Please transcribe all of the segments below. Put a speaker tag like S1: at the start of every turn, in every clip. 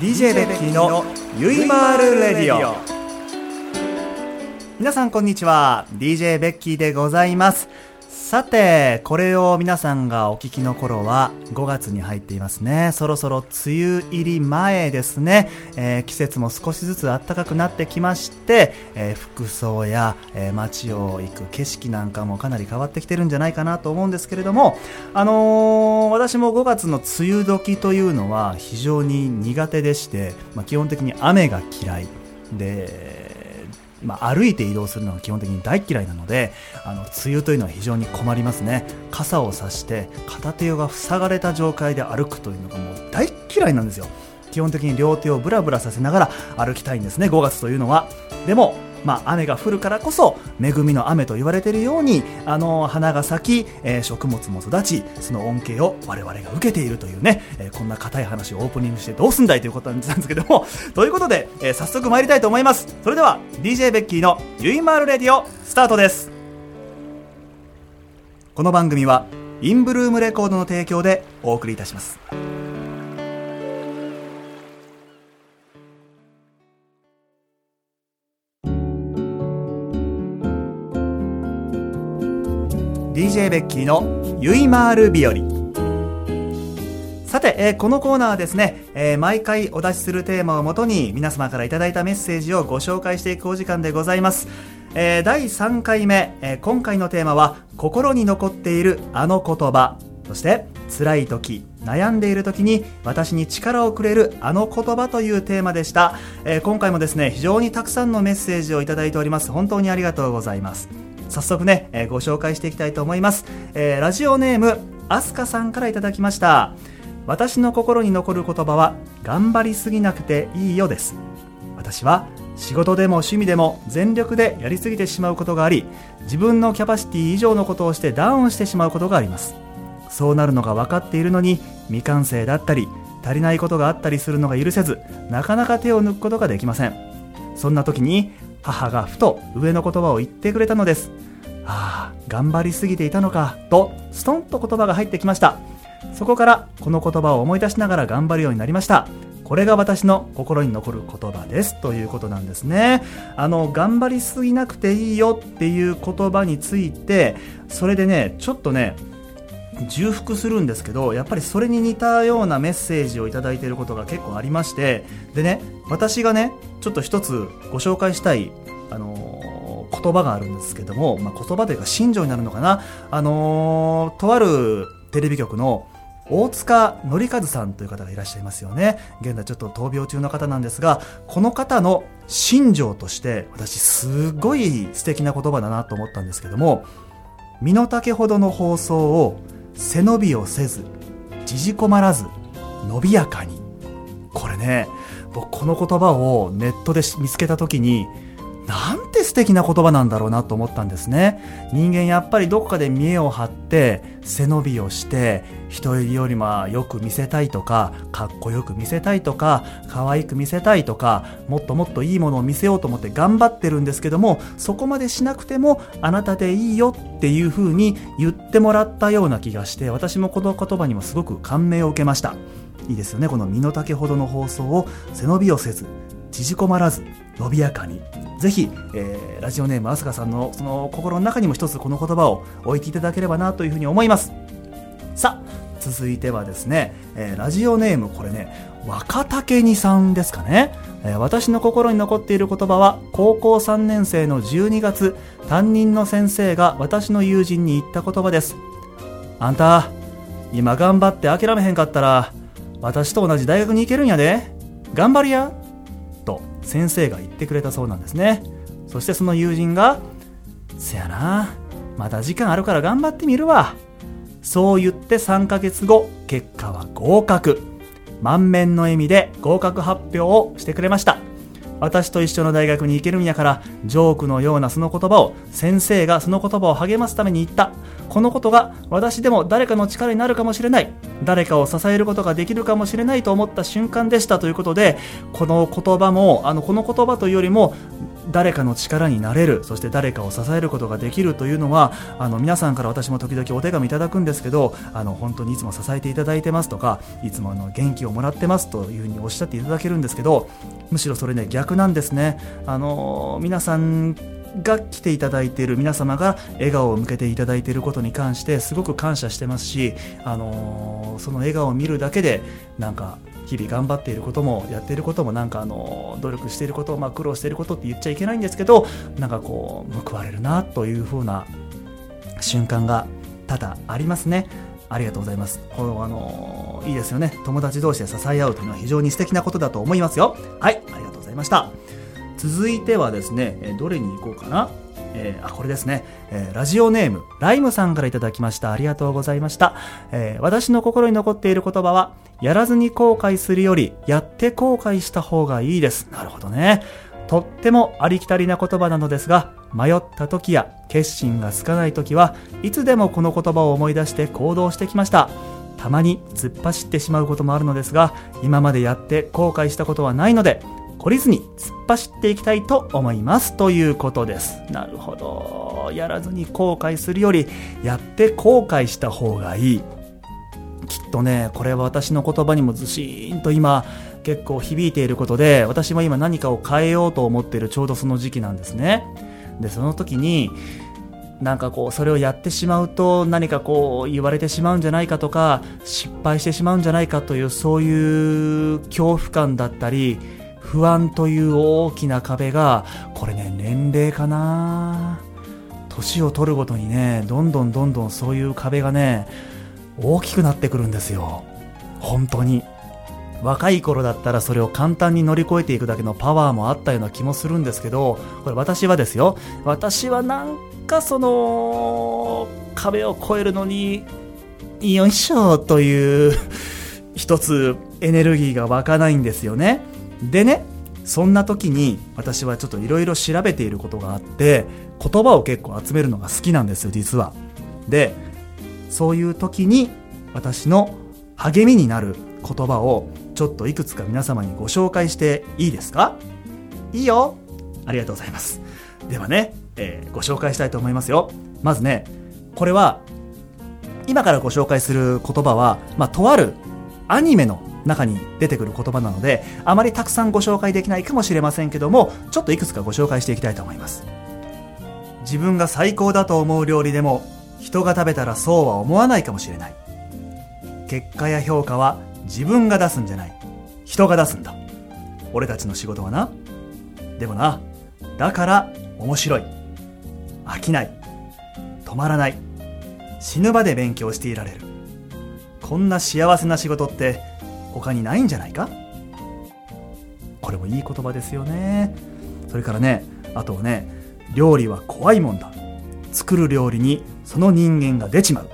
S1: DJ ベッキーのゆいまーるレディオ。皆さんこんにちは。DJ ベッキーでございますさて、これを皆さんがお聞きの頃は5月に入っていますね。そろそろ梅雨入り前ですね。えー、季節も少しずつ暖かくなってきまして、えー、服装や、えー、街を行く景色なんかもかなり変わってきてるんじゃないかなと思うんですけれども、あの私も5月の梅雨時というのは非常に苦手でして、まあ、基本的に雨が嫌いで、まあ、歩いて移動するのが基本的に大嫌いなのであの梅雨というのは非常に困りますね。傘を差して片手が塞がれた状態で歩くというのがもう大嫌いなんですよ。基本的に両手をブラブラさせながら歩きたいんですね5月というのは。でもまあ、雨が降るからこそ恵みの雨と言われているようにあの花が咲き、えー、食物も育ちその恩恵を我々が受けているというね、えー、こんな硬い話をオープニングしてどうすんだいということなんですけども ということで、えー、早速参りたいと思いますそれでは DJ ベッキーのゆいまるレディオスタートですこの番組はインブルームレコードの提供でお送りいたします。DJ ベッキーのゆいまーる日和さて、えー、このコーナーはですね、えー、毎回お出しするテーマをもとに皆様からいただいたメッセージをご紹介していくお時間でございます。えー、第3回目、え今回のテーマは心に残っているあの言葉、そして辛い時、悩んでいる時に私に力をくれるあの言葉というテーマでした、え今回もですね、非常にたくさんのメッセージをいただいております。本当にありがとうございます。早速ね、えー、ご紹介していきたいと思います、えー、ラジオネームアスカさんからいただきました。私の心に残る言葉は頑張りすぎなくていいよです。私は仕事でも趣味でも全力でやりすぎてしまうことがあり自分のキャパシティ以上のことをしてダウンしてしまうことがあります。そうなるのが分かっているのに未完成だったり足りないことがあったりするのが許せずなかなか手を抜くことができません。そんな時に母がふと上の言葉を言ってくれたのです。ああ、頑張りすぎていたのか、と、ストンと言葉が入ってきました。そこからこの言葉を思い出しながら頑張るようになりました。これが私の心に残る言葉ですということなんですね。あの、頑張りすぎなくていいよっていう言葉について、それでね、ちょっとね、重複するんですけどやっぱりそれに似たようなメッセージを頂いていることが結構ありましてでね私がねちょっと一つご紹介したい、あのー、言葉があるんですけども、まあ、言葉というか信条になるのかな、あのー、とあるテレビ局の大塚紀和さんという方がいらっしゃいますよね。現在ちょっと闘病中の方なんですがこの方の信条として私すごい素敵な言葉だなと思ったんですけども身の丈ほどの放送を背伸びをせず縮こまらず伸びやかに。これね僕この言葉をネットで見つけた時になん素敵な言葉なんだろうなと思ったんですね。人間やっぱりどこかで見栄を張って背伸びをして人よりもよく見せたいとかかっこよく見せたいとか可愛く見せたいとかもっともっといいものを見せようと思って頑張ってるんですけどもそこまでしなくてもあなたでいいよっていう風に言ってもらったような気がして私もこの言葉にもすごく感銘を受けました。いいですよねこの身の丈ほどの放送を背伸びをせず縮こまらず伸びやかに。ぜひ、えー、ラジオネームあすかさんのその心の中にも一つこの言葉を置いていただければなというふうに思います。さあ続いてはですね、えー、ラジオネームこれね若竹にさんですかね、えー、私の心に残っている言葉は高校3年生の12月担任の先生が私の友人に言った言葉です。あんた今頑張って諦めへんかったら私と同じ大学に行けるんやで。頑張りや。先生が言ってくれたそうなんですね。そしてその友人が「せやなまだ時間あるから頑張ってみるわ」そう言って3ヶ月後結果は合格。満面の笑みで合格発表をしてくれました。私と一緒の大学に行けるんやからジョークのようなその言葉を先生がその言葉を励ますために言った。このことが私でも誰かの力になるかもしれない。誰かを支えることができるかもしれないと思った瞬間でしたということでこの言葉もあのこの言葉というよりも誰かの力になれるそして誰かを支えることができるというのはあの皆さんから私も時々お手紙いただくんですけどあの本当にいつも支えていただいてますとかいつもあの元気をもらってますというふうにおっしゃっていただけるんですけどむしろそれね逆なんですね。あの皆さんが来ていただいている皆様が笑顔を向けていただいていることに関してすごく感謝してますし、あのその笑顔を見るだけでなんか日々頑張っていることもやっていることもなんかあの努力していること、まあ、苦労していることって言っちゃいけないんですけどなんかこう報われるなという風な瞬間が多々ありますね。ありがとうございます。このあのいいですよね。友達同士で支え合うというのは非常に素敵なことだと思いますよ。はい、ありがとうございました。続いてはですね、えどれに行こうかな。えー、あ、これですね、えー、ラジオネーム、ライムさんからいただきました。ありがとうございました。えー、私の心に残っている言葉は、やらずに後悔するより、やって後悔した方がいいです。なるほどね。とってもありきたりな言葉なのですが、迷った時や決心がつかない時はいつでもこの言葉を思い出して行動してきました。たまに突っ走ってしまうこともあるのですが、今までやって後悔したことはないので、懲りずに突っ走っていきたいと思います。ということです。なるほど。やらずに後悔するよりやって後悔した方がいい。きっとねこれは私の言葉にもずしーんと今結構響いていることで私も今何かを変えようと思っているちょうどその時期なんですね。でその時になんかこうそれをやってしまうと何かこう言われてしまうんじゃないかとか失敗してしまうんじゃないかというそういう恐怖感だったり不安という大きな壁が、これね、年齢かな年を取るごとにね、どんどんどんどんそういう壁がね、大きくなってくるんですよ。本当に。若い頃だったらそれを簡単に乗り越えていくだけのパワーもあったような気もするんですけど、これ私はですよ。私はなんかその、壁を越えるのに、よいしょという一つエネルギーが湧かないんですよね。でねそんな時に私はちょっといろいろ調べていることがあって言葉を結構集めるのが好きなんですよ実は。でそういう時に私の励みになる言葉をちょっといくつか皆様にご紹介していいですか？いいよ。ありがとうございます。ではね、えー、ご紹介したいと思いますよ。まずねこれは今からご紹介する言葉は、まあ、とあるアニメの中に出てくる言葉なのであまりたくさんご紹介できないかもしれませんけどもちょっといくつかご紹介していきたいと思います。自分が最高だと思う料理でも人が食べたらそうは思わないかもしれない。結果や評価は自分が出すんじゃない。人が出すんだ。俺たちの仕事はな。でもなだから面白い。飽きない。止まらない。死ぬまで勉強していられる。こんな幸せな仕事って他にないんじゃないか？これもいい言葉ですよね。それからねあとはね料理は怖いもんだ。作る料理にその人間が出ちまう。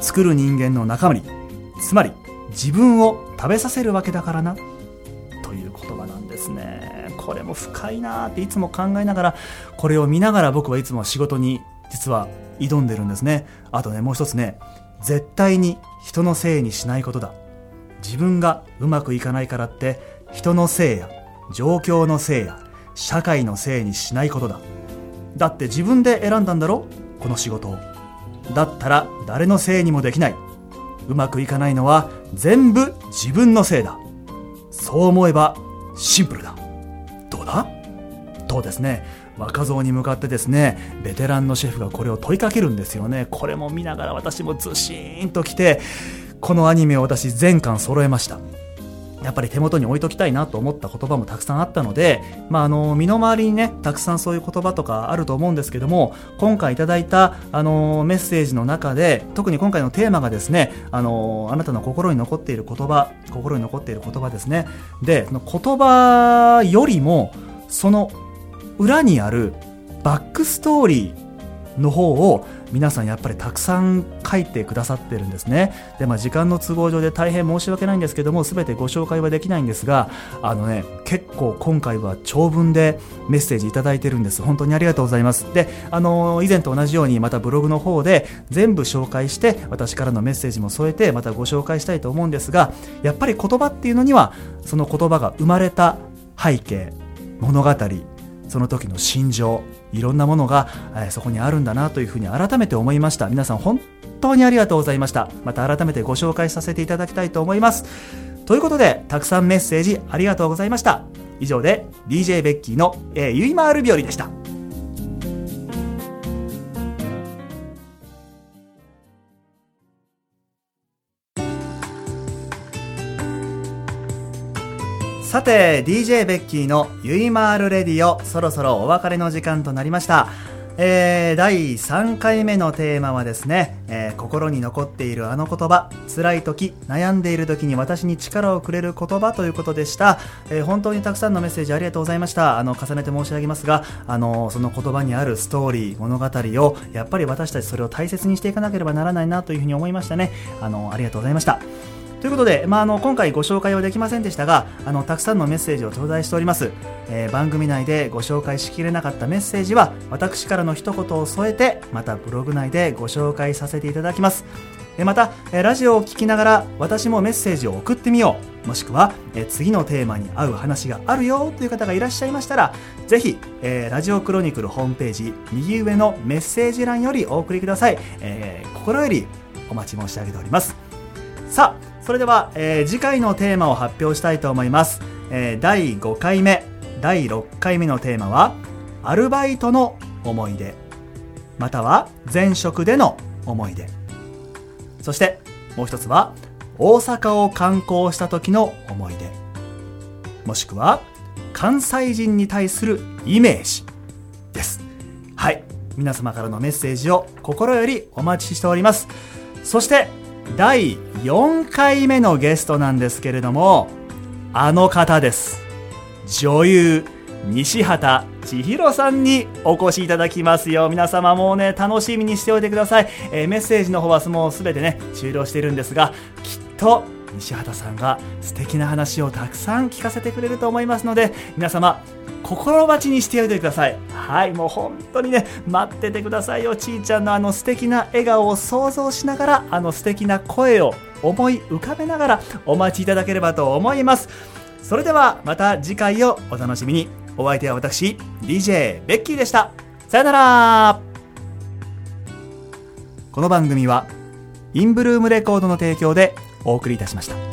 S1: 作る人間の中身つまり自分を食べさせるわけだからな。という言葉なんですね。これも深いなっていつも考えながらこれを見ながら僕はいつも仕事に実は挑んでるんですね。あとねもう一つね絶対に人のせいにしないことだ。自分がうまくいかないからって人のせいや状況のせいや社会のせいにしないことだ。だって自分で選んだんだろ？この仕事を。だったら誰のせいにもできない。うまくいかないのは全部自分のせいだ。そう思えばシンプルだ。どうだ？とですね？若造に向かってですねベテランのシェフがこれを問いかけるんですよね。これも見ながら私もずしーんときてこのアニメを私全巻揃えました。やっぱり手元に置いときたいなと思った言葉もたくさんあったので、まあ、あの、身の回りにね、たくさんそういう言葉とかあると思うんですけども、今回いただいた、あの、メッセージの中で、特に今回のテーマがですね、あの、あなたの心に残っている言葉、心に残っている言葉ですね。で、その言葉よりも、その裏にあるバックストーリーの方を皆さんやっぱりたくさん書いてくださってるんですね。で、まあ、時間の都合上で大変申し訳ないんですけども全てご紹介はできないんですがあのね結構今回は長文でメッセージいいてるんです。本当にありがとうございます。であの以前と同じようにまたブログの方で全部紹介して私からのメッセージも添えてまたご紹介したいと思うんですがやっぱり言葉っていうのにはその言葉が生まれた背景物語その時の心情いろんなものが、え、そこにあるんだなというふうに改めて思いました。皆さん本当にありがとうございました。また改めてご紹介させていただきたいと思います。ということでたくさんメッセージありがとうございました。以上で DJ ベッキーの、えー、ゆいまーる日和でした。さて DJ ベッキーのゆいまーるレディオそろそろお別れの時間となりました。えー、第3回目のテーマはですね、えー、心に残っているあの言葉辛い時悩んでいる時に私に力をくれる言葉ということでした、えー、本当にたくさんのメッセージありがとうございました。あの重ねて申し上げますがあのその言葉にあるストーリー物語をやっぱり私たちそれを大切にしていかなければならないなというふうに思いましたね。あのありがとうございました。ということで、まあ、あの今回ご紹介はできませんでしたがあのたくさんのメッセージを頂戴しております、えー、番組内でご紹介しきれなかったメッセージは私からの一言を添えてまたブログ内でご紹介させていただきます。またラジオを聴きながら私もメッセージを送ってみよう。もしくは次のテーマに合う話があるよという方がいらっしゃいましたらぜひラジオクロニクルホームページ右上のメッセージ欄よりお送りください、えー、心よりお待ち申し上げております。さあそれでは、えー、次回のテーマを発表したいと思います、えー、第5回目第6回目のテーマはアルバイトの思い出。または前職での思い出。そしてもう一つは大阪を観光した時の思い出。もしくは関西人に対するイメージ。です。はい。皆様からのメッセージを心よりお待ちしております。そして第4回目のゲストなんですけれどもあの方です。女優西畑千尋さんにお越しいただきますよ。皆様もうね楽しみにしておいてください、えー、メッセージの方はもう全てね終了しているんですがきっと西畑さんが素敵な話をたくさん聞かせてくれると思いますので皆様心待ちにしておいてください。はいもう本当にね待っててくださいよ。ちーちゃんのあの素敵な笑顔を想像しながらあの素敵な声を思い浮かべながらお待ちいただければと思います。それではまた次回をお楽しみに。お相手は私 DJ ベッキーでした。さよなら。この番組はインブルームレコードの提供でお送りいたしました。